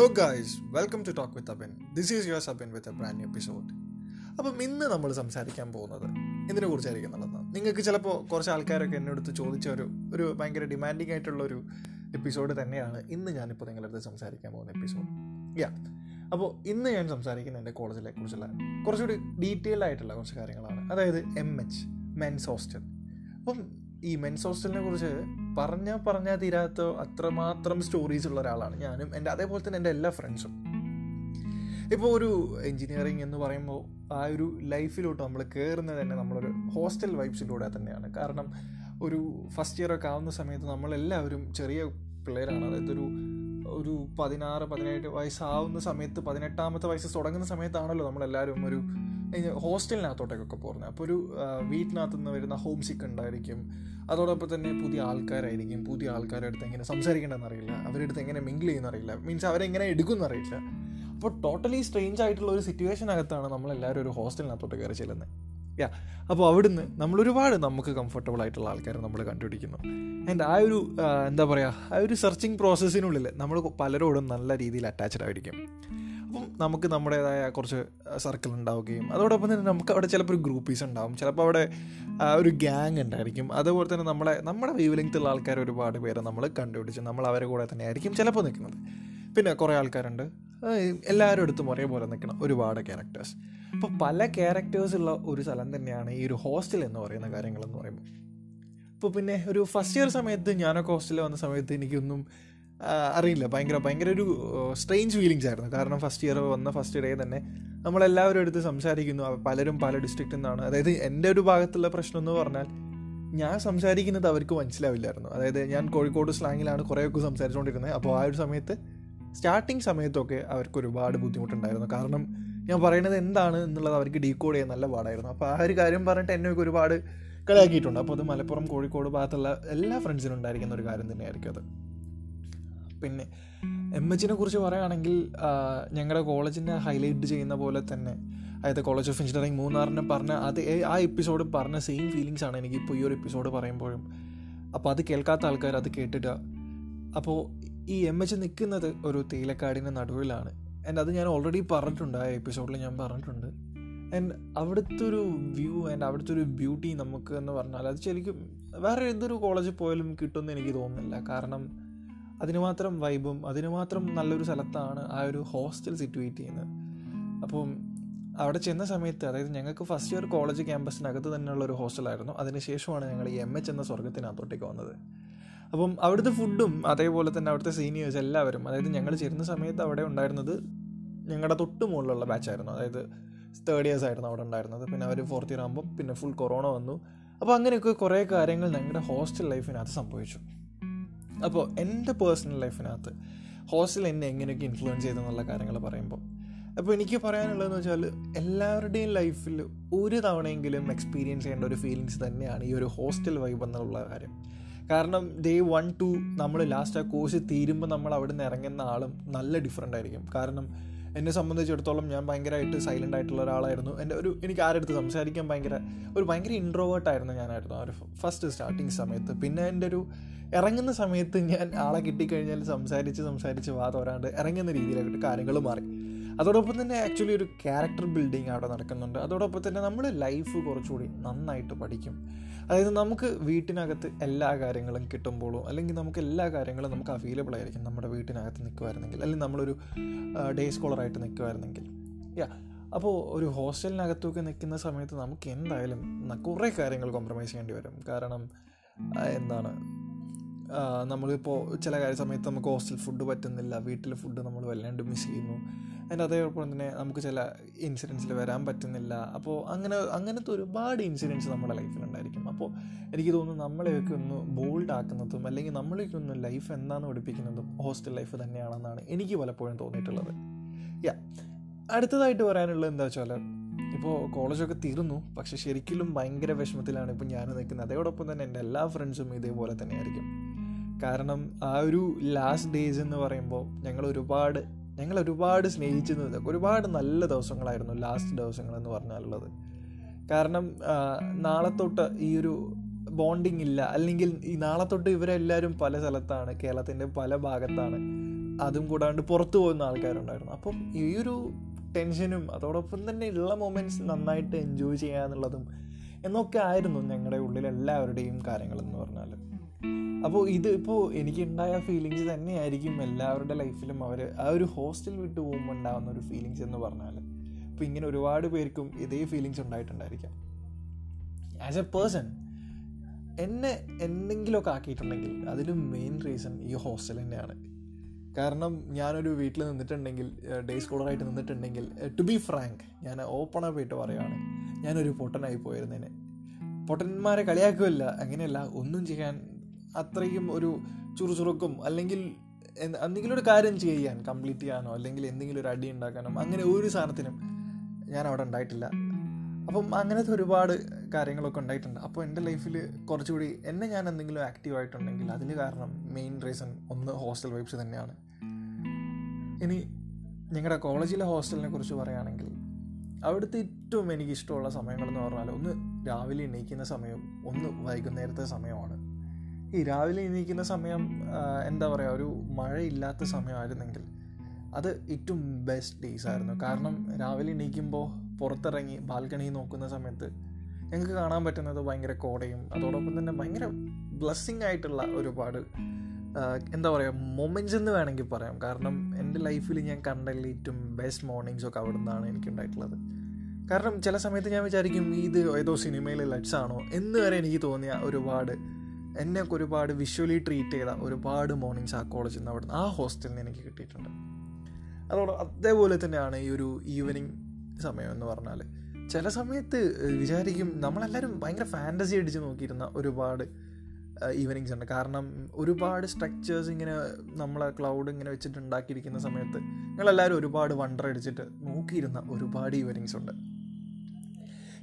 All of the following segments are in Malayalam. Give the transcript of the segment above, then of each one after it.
Hello guys welcome to talk with Abin this is your Sabin with a brand episode അപ്പം ഇന്ന് നമ്മൾ സംസാരിക്കാൻ പോകുന്നത് ഇതിനെ കുറിച്ചായിരിക്കും നല്ലത് നിങ്ങൾക്ക് ചിലപ്പോൾ കുറച്ച് ആൾക്കാരൊക്കെ എന്നെ അടുത്ത് ചോദിച്ച ഒരു ഒരു ഭയങ്കര ഡിമാൻഡിങ് ആയിട്ടുള്ള ഒരു എപ്പിസോഡ് തന്നെയാണ് ഇന്ന് ഞാനിപ്പോൾ നിങ്ങളുടെ അടുത്ത് സംസാരിക്കാൻ പോകുന്ന എപ്പിസോഡ് യാ അപ്പോൾ ഇന്ന് ഞാൻ സംസാരിക്കുന്ന എന്റെ കോളേജിലെ കുറിച്ചുള്ള കുറച്ചുകൂടി ഡീറ്റെയിൽഡ് ആയിട്ടുള്ള കുറച്ച് കാര്യങ്ങളാണ്. അതായത് എം എച്ച് മെൻസ് ഹോസ്റ്റൽ അപ്പം ഈ മെൻസ് ഹോസ്റ്റലിനെ കുറിച്ച് പറഞ്ഞാൽ പറഞ്ഞാൽ തീരാത്ത അത്രമാത്രം സ്റ്റോറീസ് ഉള്ള ഒരാളാണ് ഞാനും എന്റെ അതേപോലെ തന്നെ എന്റെ എല്ലാ ഫ്രണ്ട്സും ഇപ്പോൾ ഒരു എൻജിനീയറിങ് എന്ന് പറയുമ്പോൾ ആ ഒരു ലൈഫിലോട്ട് നമ്മൾ കയറുന്നത് തന്നെ നമ്മളൊരു ഹോസ്റ്റൽ വൈബ്സിലൂടെ തന്നെയാണ്. കാരണം ഒരു ഫസ്റ്റ് ഇയർ ഒക്കെ ആവുന്ന സമയത്ത് നമ്മളെല്ലാവരും ചെറിയ പിള്ളേരാണ്. അതായത് ഒരു ഒരു പതിനാറ് പതിനേഴ് വയസ്സാവുന്ന സമയത്ത് പതിനെട്ടാമത്തെ വയസ്സ് തുടങ്ങുന്ന സമയത്താണല്ലോ നമ്മളെല്ലാവരും ഒരു ഹോസ്റ്റലിനകത്തോട്ടേക്കൊക്കെ പോകുന്നത്. അപ്പോൾ ഒരു വീട്ടിനകത്തു നിന്ന് വരുന്ന ഹോം സിക്ക് ഉണ്ടായിരിക്കും. അതോടൊപ്പം തന്നെ പുതിയ ആൾക്കാരായിരിക്കും. പുതിയ ആൾക്കാരുടെ അടുത്ത് എങ്ങനെ സംസാരിക്കേണ്ടതെന്ന് അറിയില്ല അവരുടെ അടുത്ത് എങ്ങനെ മിങ്കിൾ ചെയ്യുന്ന അറിയില്ല മീൻസ് അവരെങ്ങനെ എടുക്കുമെന്ന് അറിയില്ല അപ്പോൾ ടോട്ടലി സ്ട്രേഞ്ച് ആയിട്ടുള്ള ഒരു സിറ്റുവേഷനകത്താണ് നമ്മളെല്ലാവരും ഒരു ഹോസ്റ്റലിനകത്തോട്ട് കയറി ചെല്ലുന്നത് യാ അപ്പോൾ അവിടുന്ന് നമ്മൾ ഒരുപാട് നമുക്ക് കംഫർട്ടബിൾ ആയിട്ടുള്ള ആൾക്കാരെ നമ്മൾ കണ്ടുപിടിക്കുന്നു. ആൻഡ് ആ ഒരു എന്താ പറയുക ആ ഒരു സെർച്ചിങ് പ്രോസസ്സിനുള്ളിൽ നമ്മൾ പലരോടും നല്ല രീതിയിൽ അറ്റാച്ച്ഡ് ആയിരിക്കും. അപ്പം നമുക്ക് നമ്മുടേതായ കുറച്ച് സർക്കിൾ ഉണ്ടാവുകയും അതോടൊപ്പം തന്നെ നമുക്ക് അവിടെ ചിലപ്പോൾ ഒരു ഗ്രൂപ്പീസ് ഉണ്ടാവും. ചിലപ്പോൾ അവിടെ ഒരു ഗ്യാങ് ഉണ്ടായിരിക്കും. അതുപോലെ തന്നെ നമ്മളെ നമ്മുടെ വേവ് ലെങ്ത്തുള്ള ആൾക്കാർ ഒരുപാട് പേരെ നമ്മൾ കണ്ടുപിടിച്ച് നമ്മൾ അവരെ കൂടെ തന്നെ ആയിരിക്കും ചിലപ്പോൾ നിൽക്കുന്നത്. പിന്നെ കുറേ ആൾക്കാരുണ്ട്. എല്ലാവരും അടുത്തും ഒരേപോലെ നിൽക്കണം. ഒരുപാട് ക്യാരക്ടേഴ്സ് അപ്പോൾ പല ക്യാരക്ടേഴ്സ് ഉള്ള ഒരു സ്ഥലം തന്നെയാണ് ഈ ഒരു ഹോസ്റ്റൽ എന്ന് പറയുന്ന കാര്യങ്ങളെന്ന് പറയുമ്പോൾ. അപ്പോൾ പിന്നെ ഒരു ഫസ്റ്റ് ഇയർ സമയത്ത് ഞാനൊക്കെ ഹോസ്റ്റലിൽ വന്ന സമയത്ത് എനിക്കൊന്നും അറിയില്ല. ഭയങ്കര ഭയങ്കര ഒരു സ്ട്രെയിഞ്ച് ഫീലിങ്സ് ആയിരുന്നു. കാരണം ഫസ്റ്റ് ഇയർ വന്ന ഫസ്റ്റ് ഡേ തന്നെ നമ്മളെല്ലാവരും എടുത്ത് സംസാരിക്കുന്നു. പലരും പല ഡിസ്ട്രിക്റ്റിൽ നിന്നാണ് അതായത് എന്റെ ഒരു ഭാഗത്തുള്ള പ്രശ്നം എന്ന് പറഞ്ഞാൽ ഞാൻ സംസാരിക്കുന്നത് അവർക്ക് മനസ്സിലാവില്ലായിരുന്നു. അതായത് ഞാൻ കോഴിക്കോട് സ്ലാങ്ങിലാണ് കുറേയൊക്കെ സംസാരിച്ചുകൊണ്ടിരുന്നത് അപ്പോൾ ആ ഒരു സമയത്ത് സ്റ്റാർട്ടിങ് സമയത്തൊക്കെ അവർക്ക് ഒരുപാട് ബുദ്ധിമുട്ടുണ്ടായിരുന്നു. കാരണം ഞാൻ പറയുന്നത് എന്താണ് എന്നുള്ളത് അവർക്ക് ഡീകോഡ് ചെയ്യാൻ നല്ല പാടായിരുന്നു. അപ്പോൾ ആ ഒരു കാര്യം പറഞ്ഞിട്ട് എന്നെയൊക്കെ ഒരുപാട് കളിയാക്കിയിട്ടുണ്ട്. അപ്പോൾ അത് മലപ്പുറം കോഴിക്കോട് ഭാഗത്തുള്ള എല്ലാ ഫ്രണ്ട്സിനും ഉണ്ടായിരിക്കുന്ന ഒരു കാര്യം തന്നെയായിരിക്കും അത്. പിന്നെ എം എച്ചിനെ കുറിച്ച് പറയുകയാണെങ്കിൽ ഞങ്ങളുടെ കോളേജിനെ ഹൈലൈറ്റ് ചെയ്യുന്ന പോലെ തന്നെ അതായത് കോളേജ് ഓഫ് എഞ്ചിനീയറിംഗ് മൂന്നാറിനെ പറഞ്ഞ അത് ആ എപ്പിസോഡ് പറഞ്ഞ സെയിം ഫീലിങ്സ് ആണ് എനിക്ക് ഇപ്പോൾ ഈ ഒരു എപ്പിസോഡ് പറയുമ്പോഴും. അപ്പോൾ അത് കേൾക്കാത്ത ആൾക്കാർ അത് കേട്ടിട്ട് അപ്പോൾ ഈ എം എച്ച് നിൽക്കുന്നത് ഒരു തേയിലക്കാടിന്റെ നടുവിലാണ്. ആൻഡ് അത് ഞാൻ ഓൾറെഡി പറഞ്ഞിട്ടുണ്ട് ആ എപ്പിസോഡിൽ ഞാൻ പറഞ്ഞിട്ടുണ്ട്. ആൻഡ് അവിടുത്തെ ഒരു വ്യൂ ആൻഡ് അവിടുത്തെ ഒരു ബ്യൂട്ടി നമുക്ക് എന്ന് പറഞ്ഞാൽ അത് ശരിക്കും വേറെ ഏതൊരു കോളേജിൽ പോയാലും കിട്ടുമെന്ന് എനിക്ക് തോന്നുന്നില്ല. കാരണം അതിന് മാത്രം വൈബും അതിന് മാത്രം നല്ലൊരു സ്ഥലത്താണ് ആ ഒരു ഹോസ്റ്റൽ സിറ്റുവേറ്റ് ചെയ്യുന്നത്. അപ്പം അവിടെ ചെന്ന സമയത്ത് അതായത് ഞങ്ങൾക്ക് ഫസ്റ്റ് ഇയർ കോളേജ് ക്യാമ്പസിനകത്ത് തന്നെയുള്ള ഒരു ഹോസ്റ്റലായിരുന്നു അതിനുശേഷമാണ് ഞങ്ങൾ ഈ എം എച്ച് എന്ന സ്വർഗത്തിനകത്തോട്ടേക്ക് വന്നത്. അപ്പം അവിടുത്തെ ഫുഡും അതേപോലെ തന്നെ അവിടുത്തെ സീനിയേഴ്സ് എല്ലാവരും അതായത് ഞങ്ങൾ ചേരുന്ന സമയത്ത് അവിടെ ഉണ്ടായിരുന്നത് ഞങ്ങളുടെ തൊട്ട് മുകളിലുള്ള ബാച്ചായിരുന്നു അതായത് തേർഡ് ഇയേഴ്സ് ആയിരുന്നു അവിടെ ഉണ്ടായിരുന്നത്. പിന്നെ അവർ ഫോർത്ത് ഇയർ ആകുമ്പോൾ പിന്നെ ഫുൾ കൊറോണ വന്നു. അപ്പോൾ അങ്ങനെയൊക്കെ കുറേ കാര്യങ്ങൾ ഞങ്ങളുടെ ഹോസ്റ്റൽ ലൈഫിനകത്ത് സംഭവിച്ചു. അപ്പോൾ എന്റെ പേഴ്സണൽ ലൈഫിനകത്ത് ഹോസ്റ്റൽ എന്നെ എങ്ങനെയൊക്കെ ഇൻഫ്ലുവൻസ് ചെയ്തെന്നുള്ള കാര്യങ്ങൾ പറയുമ്പോൾ അപ്പോൾ എനിക്ക് പറയാനുള്ളതെന്ന് വെച്ചാൽ എല്ലാവരുടെയും ലൈഫിൽ ഒരു തവണയെങ്കിലും എക്സ്പീരിയൻസ് ചെയ്യേണ്ട ഒരു ഫീലിങ്സ് തന്നെയാണ് ഈ ഒരു ഹോസ്റ്റൽ വൈബ് എന്നുള്ള കാര്യം. കാരണം ഡേ വൺ ടു നമ്മൾ ലാസ്റ്റ് ആ കോഴ്സ് തീരുമ്പോൾ നമ്മൾ അവിടെ നിന്ന് ഇറങ്ങുന്ന ആളും നല്ല ഡിഫറെന്റ് ആയിരിക്കും. കാരണം എന്നെ സംബന്ധിച്ചിടത്തോളം ഞാൻ ഭയങ്കരമായിട്ട് സൈലന്റ് ആയിട്ടുള്ള ഒരാളായിരുന്നു. എന്റെ ഒരു എനിക്ക് ആരുടെ അടുത്ത് സംസാരിക്കാൻ ഭയങ്കര ഒരു ഭയങ്കര ഇൻട്രോവേർട്ടായിരുന്നു ഞാനായിരുന്നു ആ ഒരു ഫസ്റ്റ് സ്റ്റാർട്ടിങ് സമയത്ത്. പിന്നെ എന്റെ ഒരു ഇറങ്ങുന്ന സമയത്ത് ഞാൻ ആളെ കിട്ടിക്കഴിഞ്ഞാൽ സംസാരിച്ച് സംസാരിച്ച് വാ തോരാണ്ട് ഇറങ്ങുന്ന രീതിയിലായിട്ട് കാര്യങ്ങൾ മാറി. അതോടൊപ്പം തന്നെ ആക്ച്വലി ഒരു ക്യാരക്ടർ ബിൽഡിങ് അവിടെ നടക്കുന്നുണ്ട്. അതോടൊപ്പം തന്നെ നമ്മൾ ലൈഫ് കുറച്ചുകൂടി നന്നായിട്ട് പഠിക്കും. അതായത് നമുക്ക് വീട്ടിനകത്ത് എല്ലാ കാര്യങ്ങളും കിട്ടുമ്പോഴും അല്ലെങ്കിൽ നമുക്ക് എല്ലാ കാര്യങ്ങളും നമുക്ക് അവൈലബിൾ ആയിരിക്കും നമ്മുടെ വീട്ടിനകത്ത് നിൽക്കുമായിരുന്നെങ്കിൽ അല്ലെങ്കിൽ നമ്മളൊരു ഡേ സ്കോളറായിട്ട് നിൽക്കുമായിരുന്നെങ്കിൽ യാ അപ്പോൾ ഒരു ഹോസ്റ്റലിനകത്തൊക്കെ നിൽക്കുന്ന സമയത്ത് നമുക്ക് എന്തായാലും കുറേ കാര്യങ്ങൾ കോംപ്രമൈസ് ചെയ്യേണ്ടി വരും. കാരണം എന്താണ് നമ്മളിപ്പോൾ ചില കാര്യ സമയത്ത് നമുക്ക് ഹോസ്റ്റൽ ഫുഡ് പറ്റുന്നില്ല വീട്ടിലെ ഫുഡ് നമ്മൾ വല്ലാണ്ട് മിസ് ചെയ്യുന്നു. അതിന്റെ അതേപോലെ തന്നെ നമുക്ക് ചില ഇൻസിഡൻസിൽ വരാൻ പറ്റുന്നില്ല. അപ്പോൾ അങ്ങനെ അങ്ങനത്തെ ഒരുപാട് ഇൻസിഡൻസ് നമ്മുടെ ലൈഫിലുണ്ടായിരിക്കും അപ്പോൾ എനിക്ക് തോന്നുന്നു നമ്മളെയൊക്കെ ഒന്ന് ബോൾഡ് ആക്കുന്നതും അല്ലെങ്കിൽ നമ്മളെയൊക്കെ ഒന്ന് ലൈഫ് എന്താണെന്ന് പഠിപ്പിക്കുന്നതും ഹോസ്റ്റൽ ലൈഫ് തന്നെയാണെന്നാണ് എനിക്ക് പലപ്പോഴും തോന്നിയിട്ടുള്ളത്. യാ അടുത്തതായിട്ട് പറയാനുള്ളത് എന്താ വെച്ചാൽ ഇപ്പോൾ കോളേജൊക്കെ തീർന്നു. പക്ഷെ ശരിക്കും ഭയങ്കര വിഷമത്തിലാണ് ഇപ്പോൾ ഞാൻ നിൽക്കുന്നത്. അതോടൊപ്പം തന്നെ എന്റെ എല്ലാ ഫ്രണ്ട്സും ഇതേപോലെ തന്നെയായിരിക്കും. കാരണം ആ ഒരു ലാസ്റ്റ് ഡേയ്സ് എന്ന് പറയുമ്പോൾ ഞങ്ങൾ ഒരുപാട് ഞങ്ങൾ ഒരുപാട് സ്നേഹിച്ചു നിന്ന് ഒരുപാട് നല്ല ദിവസങ്ങളായിരുന്നു ലാസ്റ്റ് ദിവസങ്ങൾ എന്ന് പറഞ്ഞാലുള്ളത്. കാരണം നാളെ തൊട്ട് ഈ ഒരു ബോണ്ടിങ് ഇല്ല. അല്ലെങ്കിൽ ഈ നാളെ തൊട്ട് ഇവരെല്ലാവരും പല സ്ഥലത്താണ് കേരളത്തിന്റെ പല ഭാഗത്താണ്. അതും കൂടാണ്ട് പുറത്തു പോകുന്ന ആൾക്കാരുണ്ടായിരുന്നു. അപ്പം ഈ ഒരു ടെൻഷനും അതോടൊപ്പം തന്നെ ഉള്ള മൊമെന്റ്സ് നന്നായിട്ട് എൻജോയ് ചെയ്യുക എന്നുള്ളതും എന്നൊക്കെ ആയിരുന്നു ഞങ്ങളുടെ ഉള്ളിൽ എല്ലാവരുടെയും കാര്യങ്ങളെന്ന് പറഞ്ഞാൽ അപ്പോൾ ഇത് ഇപ്പോൾ എനിക്കുണ്ടായ ഫീലിങ്സ് തന്നെയായിരിക്കും എല്ലാവരുടെ ലൈഫിലും അവർ ആ ഒരു ഹോസ്റ്റൽ വിട്ട് പോകുമ്പോൾ ഉണ്ടാകുന്ന ഒരു ഫീലിങ്സ് എന്ന് പറഞ്ഞാൽ ഇപ്പോൾ ഇങ്ങനെ ഒരുപാട് പേർക്കും ഇതേ ഫീലിങ്സ് ഉണ്ടായിട്ടുണ്ടായിരിക്കാം. ആസ് എ പേഴ്സൺ എന്നെ എന്തെങ്കിലുമൊക്കെ ആക്കിയിട്ടുണ്ടെങ്കിൽ അതിന് മെയിൻ റീസൺ ഈ ഹോസ്റ്റൽ തന്നെയാണ്. കാരണം ഞാനൊരു വീട്ടിൽ നിന്നിട്ടുണ്ടെങ്കിൽ ഡേ സ്കോളറായിട്ട് നിന്നിട്ടുണ്ടെങ്കിൽ ടു ബി ഫ്രാങ്ക് ഞാൻ ഓപ്പണായി പോയിട്ട് പറയുകയാണ് ഞാനൊരു പൊട്ടനായി പോയിരുന്നതിന് പൊട്ടന്മാരെ കളിയാക്കുമല്ല അങ്ങനെയല്ല ഒന്നും ചെയ്യാൻ അത്രയും ഒരു ചുറുചുറുക്കും അല്ലെങ്കിൽ എന്തെങ്കിലും ഒരു കാര്യം ചെയ്യാൻ കംപ്ലീറ്റ് ചെയ്യാനോ അല്ലെങ്കിൽ എന്തെങ്കിലും ഒരു അടി ഉണ്ടാക്കാനോ അങ്ങനെ ഒരു സാധനത്തിനും ഞാൻ അവിടെ ഉണ്ടായിട്ടില്ല. അപ്പം അങ്ങനത്തെ ഒരുപാട് കാര്യങ്ങളൊക്കെ ഉണ്ടായിട്ടുണ്ട്. അപ്പോൾ എന്റെ ലൈഫിൽ കുറച്ചുകൂടി എന്നെ ഞാൻ എന്തെങ്കിലും ആക്റ്റീവ് ആയിട്ടുണ്ടെങ്കിൽ അതിന് കാരണം മെയിൻ റീസൺ ഒന്ന് ഹോസ്റ്റൽ വൈബ്സ് തന്നെയാണ്. ഇനി ഞങ്ങളുടെ കോളേജിലെ ഹോസ്റ്റലിനെ കുറിച്ച് പറയുകയാണെങ്കിൽ അവിടുത്തെ ഏറ്റവും എനിക്ക് ഇഷ്ടമുള്ള സമയങ്ങളെന്ന് പറഞ്ഞാൽ ഒന്ന് രാവിലെ എണീക്കുന്ന സമയം ഒന്ന് വൈകുന്നേരത്തെ സമയമാണ് ഈ രാവിലെ എണീക്കുന്ന സമയം എന്താ പറയുക ഒരു മഴയില്ലാത്ത സമയമായിരുന്നെങ്കിൽ അത് ഏറ്റവും ബെസ്റ്റ് ഡേയ്സ് ആയിരുന്നു. കാരണം രാവിലെ എണീക്കുമ്പോൾ പുറത്തിറങ്ങി ബാൽക്കണി നോക്കുന്ന സമയത്ത് ഞങ്ങൾക്ക് കാണാൻ പറ്റുന്നത് ഭയങ്കര കോടയും അതോടൊപ്പം തന്നെ ഭയങ്കര ബ്ലെസ്സിങ് ആയിട്ടുള്ള ഒരുപാട് എന്താ പറയുക മൊമെന്റ്സ് എന്ന് വേണമെങ്കിൽ പറയാം. കാരണം എന്റെ ലൈഫിൽ ഞാൻ കണ്ടതിൽ ഏറ്റവും ബെസ്റ്റ് മോർണിംഗ്സ് ഒക്കെ അവിടെ നിന്നാണ് എനിക്കുണ്ടായിട്ടുള്ളത്. കാരണം ചില സമയത്ത് ഞാൻ വിചാരിക്കും ഇത് ഏതോ സിനിമയിലെ ലഡ്സ് ആണോ എന്ന് വരെ എനിക്ക് തോന്നിയ ഒരുപാട് എന്നെയൊക്കെ ഒരുപാട് വിഷ്വലി ട്രീറ്റ് ചെയ്ത ഒരുപാട് മോർണിംഗ്സ് ആ കോളേജിൽ നിന്ന് അവിടെ ആ ഹോസ്റ്റലിൽ നിന്ന് എനിക്ക് കിട്ടിയിട്ടുണ്ട്. അതോടെ അതേപോലെ തന്നെയാണ് ഈ ഒരു ഈവനിങ് സമയം എന്ന് പറഞ്ഞാൽ ചില സമയത്ത് വിചാരിക്കും നമ്മളെല്ലാവരും ഭയങ്കര ഫാന്റസി അടിച്ച് നോക്കിയിരുന്ന ഒരുപാട് ഈവനിങ്സ് ഉണ്ട്. കാരണം ഒരുപാട് സ്ട്രക്ചേഴ്സ് ഇങ്ങനെ നമ്മളെ ക്ലൗഡ് ഇങ്ങനെ വെച്ചിട്ട് ഉണ്ടാക്കിയിരിക്കുന്ന സമയത്ത് ഞങ്ങളെല്ലാവരും ഒരുപാട് വണ്ടർ അടിച്ചിട്ട് നോക്കിയിരുന്ന ഒരുപാട് ഈവനിങ്സ് ഉണ്ട്.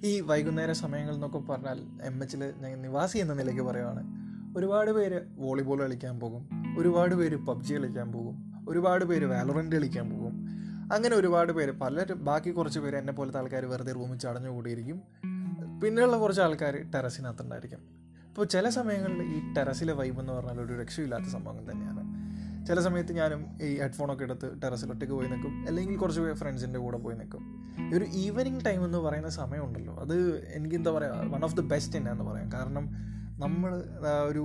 ഈ വൈകുന്നേര സമയങ്ങൾ എന്നൊക്കെ പറഞ്ഞാൽ എം എച്ചിൽ ഞാൻ നിവാസി എന്ന നിലയ്ക്ക് പറയുവാണ്. ഒരുപാട് പേര് വോളിബോൾ കളിക്കാൻ പോകും. ഒരുപാട് പേര് പബ്ജി കളിക്കാൻ പോകും. ഒരുപാട് പേര് വാലറന്റ് കളിക്കാൻ പോകും. അങ്ങനെ ഒരുപാട് പേര് പല ബാക്കി കുറച്ച് പേര് എന്നെ പോലത്തെ ആൾക്കാർ വെറുതെ റൂമിൽ ചടഞ്ഞു കൂടിയിരിക്കും പിന്നെയുള്ള കുറച്ച് ആൾക്കാർ ടെറസിനകത്തുണ്ടായിരിക്കും. അപ്പോൾ ചില സമയങ്ങളിൽ ഈ ടെറസിലെ വൈബ് എന്ന് പറഞ്ഞാൽ ഒരു രക്ഷയില്ലാത്ത സംഭവം തന്നെയാണ്. ചില സമയത്ത് ഞാനും ഈ ഹെഡ്ഫോണൊക്കെ എടുത്ത് ടെറസിൽ ഒറ്റയ്ക്ക് പോയി നിൽക്കും. അല്ലെങ്കിൽ കുറച്ച് ഫ്രണ്ട്സിന്റെ കൂടെ പോയി നിൽക്കും. ഈ ഒരു ഈവനിങ് ടൈം എന്ന് പറയുന്ന സമയമുണ്ടല്ലോ അത് എനിക്ക് എന്താ പറയുക വൺ ഓഫ് ദി ബെസ്റ്റ് തന്നെയാണെന്ന് പറയാം. കാരണം നമ്മൾ ഒരു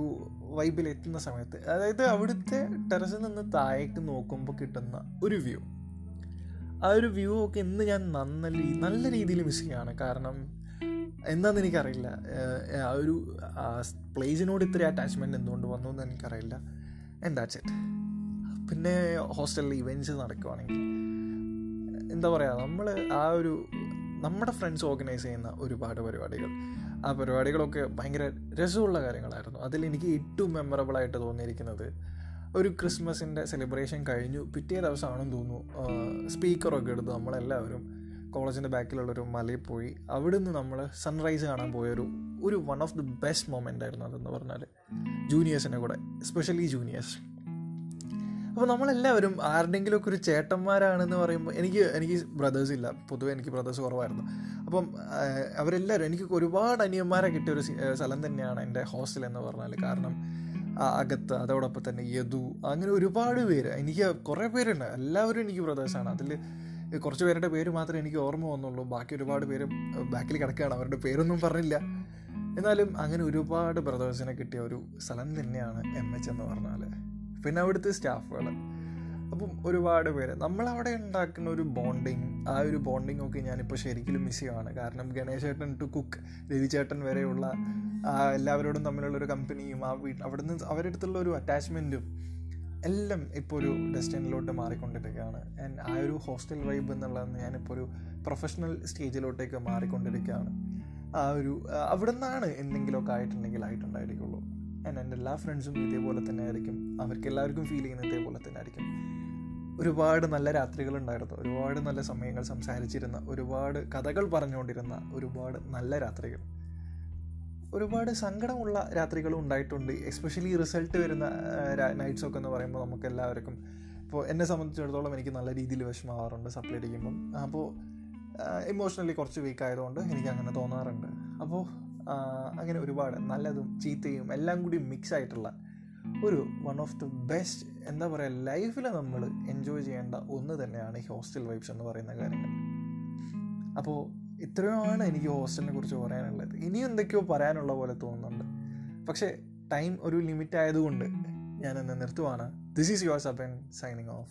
വൈബിൽ എത്തുന്ന സമയത്ത് അതായത് അവിടുത്തെ ടെറസിൽ നിന്ന് താഴേക്ക് നോക്കുമ്പോൾ കിട്ടുന്ന ഒരു വ്യൂ ആ ഒരു വ്യൂ ഒക്കെ ഇന്ന് ഞാൻ നന്ന നല്ല രീതിയിൽ മിസ് ചെയ്യുകയാണ് കാരണം എന്താണെന്ന് എനിക്കറിയില്ല. ആ ഒരു പ്ലേസിനോട് ഇത്ര അറ്റാച്ച്മെന്റ് എന്തുകൊണ്ട് വന്നു എന്ന് എനിക്കറിയില്ല. ആൻഡ് ദാറ്റ്സ് ഇറ്റ് പിന്നെ ഹോസ്റ്റലിൽ ഇവന്റ്സ് നടക്കുവാണെങ്കിൽ എന്താ പറയുക നമ്മൾ ആ ഒരു നമ്മുടെ ഫ്രണ്ട്സ് ഓർഗനൈസ് ചെയ്യുന്ന ഒരുപാട് പരിപാടികൾ. ആ പരിപാടികളൊക്കെ ഭയങ്കര രസമുള്ള കാര്യങ്ങളായിരുന്നു. അതിൽ എനിക്ക് ഏറ്റവും മെമ്മറബിൾ ആയിട്ട് തോന്നിയിരിക്കുന്നത് ഒരു ക്രിസ്മസിന്റെ സെലിബ്രേഷൻ കഴിഞ്ഞു. പിറ്റേ ദിവസമാണെന്ന് തോന്നുന്നു സ്പീക്കറൊക്കെ എടുത്ത് നമ്മളെല്ലാവരും കോളേജിന്റെ ബാക്കിലുള്ളൊരു മലയിൽ പോയി. അവിടെ നിന്ന് നമ്മൾ സൺറൈസ് കാണാൻ പോയൊരു ഒരു one of the best moment ആയിരുന്നു അതെന്ന് പറഞ്ഞാൽ ജൂനിയേഴ്സിന്റെ കൂടെ എസ്പെഷ്യലി ജൂനിയേഴ്സ് അപ്പോൾ നമ്മളെല്ലാവരും ആരുടെങ്കിലുമൊക്കെ ഒരു ചേട്ടന്മാരാണെന്ന് പറയുമ്പോൾ എനിക്ക് എനിക്ക് ബ്രദേഴ്സ് ഇല്ല. പൊതുവെ എനിക്ക് ബ്രദേഴ്സ് കുറവായിരുന്നു. അപ്പം അവരെല്ലാവരും എനിക്ക് ഒരുപാട് അനിയന്മാരെ കിട്ടിയ ഒരു സ്ഥലം തന്നെയാണ് എന്റെ ഹോസ്റ്റൽ എന്ന് പറഞ്ഞാൽ കാരണം അകത്ത് അതോടൊപ്പം തന്നെ യദു അങ്ങനെ ഒരുപാട് പേര്. എനിക്ക് കുറേ പേരുണ്ട്. എല്ലാവരും എനിക്ക് ബ്രദേഴ്സാണ് അതിൽ കുറച്ച് പേരുടെ പേര് മാത്രമേ എനിക്ക് ഓർമ്മ വന്നുള്ളൂ. ബാക്കി ഒരുപാട് പേര് ബാക്കിൽ കിടക്കുകയാണ്. അവരുടെ പേരൊന്നും പറഞ്ഞില്ല. എന്നാലും അങ്ങനെ ഒരുപാട് ബ്രദേഴ്സിനെ കിട്ടിയ ഒരു സ്ഥലം തന്നെയാണ് എം എച്ച് എന്ന് പറഞ്ഞാൽ പിന്നെ അവിടുത്തെ സ്റ്റാഫുകൾ അപ്പം ഒരുപാട് പേര്. നമ്മളവിടെ ഉണ്ടാക്കുന്ന ഒരു ബോണ്ടിങ് ആ ഒരു ബോണ്ടിങ് ഒക്കെ ഞാനിപ്പോൾ ശരിക്കും മിസ് ചെയ്യുവാണ്. കാരണം ഗണേശേട്ടൻ ടു കുക്ക് രവിചേട്ടൻ വരെയുള്ള എല്ലാവരോടും തമ്മിലുള്ള ഒരു കമ്പനിയും ആ വീട്ട് അവിടുന്ന് അവരുടെ അടുത്തുള്ള ഒരു അറ്റാച്ച്മെന്റും എല്ലാം ഇപ്പോൾ ഒരു ഡെസ്റ്റിനിലോട്ട് മാറിക്കൊണ്ടിരിക്കുകയാണ്. ആൻഡ് ആ ഒരു ഹോസ്റ്റൽ വൈബ് എന്നുള്ളത് ഞാനിപ്പോൾ ഒരു പ്രൊഫഷണൽ സ്റ്റേജിലോട്ടേക്ക് മാറിക്കൊണ്ടിരിക്കുകയാണ്. ആ ഒരു അവിടെ നിന്നാണ് എന്തെങ്കിലുമൊക്കെ ആയിട്ടുണ്ടെങ്കിൽ ആയിട്ടുണ്ടായിരിക്കുള്ളൂ. ആൻഡ് എന്റെ എല്ലാ ഫ്രണ്ട്സും ഇതേപോലെ തന്നെ ആയിരിക്കും. അവർക്ക് എല്ലാവർക്കും ഫീൽ ചെയ്യുന്നത് ഇതേപോലെ തന്നെ ആയിരിക്കും. ഒരുപാട് നല്ല രാത്രികളുണ്ടായിരുന്നു. ഒരുപാട് നല്ല സമയങ്ങൾ സംസാരിച്ചിരുന്ന ഒരുപാട് കഥകൾ പറഞ്ഞുകൊണ്ടിരുന്ന ഒരുപാട് നല്ല രാത്രികൾ. ഒരുപാട് സങ്കടമുള്ള രാത്രികളും ഉണ്ടായിട്ടുണ്ട്. എസ്പെഷ്യലി റിസൾട്ട് വരുന്ന നൈറ്റ്സ് ഒക്കെ എന്ന് പറയുമ്പോൾ നമുക്ക് എല്ലാവർക്കും ഇപ്പോൾ എന്നെ സംബന്ധിച്ചിടത്തോളം എനിക്ക് നല്ല രീതിയിൽ വിഷമാവാറുണ്ട് സപ്ലൈ അടിക്കുമ്പം. അപ്പോൾ ഇമോഷണലി കുറച്ച് വീക്ക് ആയതുകൊണ്ട് എനിക്ക് അങ്ങനെ തോന്നാറുണ്ട്. അപ്പോൾ അങ്ങനെ ഒരുപാട് നല്ലതും ചീത്തയും എല്ലാം കൂടി മിക്സ് ആയിട്ടുള്ള ഒരു വൺ ഓഫ് ദി ബെസ്റ്റ് എന്താ പറയുക ലൈഫിൽ നമ്മൾ എൻജോയ് ചെയ്യേണ്ട ഒന്ന് തന്നെയാണ് ഈ ഹോസ്റ്റൽ വൈബ്സ് എന്ന് പറയുന്ന കാര്യങ്ങൾ. അപ്പോൾ ഇത്രയുമാണ് എനിക്ക് ഹോസ്റ്റലിനെ കുറിച്ച് പറയാനുള്ളത്. ഇനി എന്തൊക്കെയോ പറയാനുള്ള പോലെ തോന്നുന്നുണ്ട്. പക്ഷേ ടൈം ഒരു ലിമിറ്റ് ആയതുകൊണ്ട് ഞാനെന്ന് നിർത്തുവാണ്. This is your Sabin signing off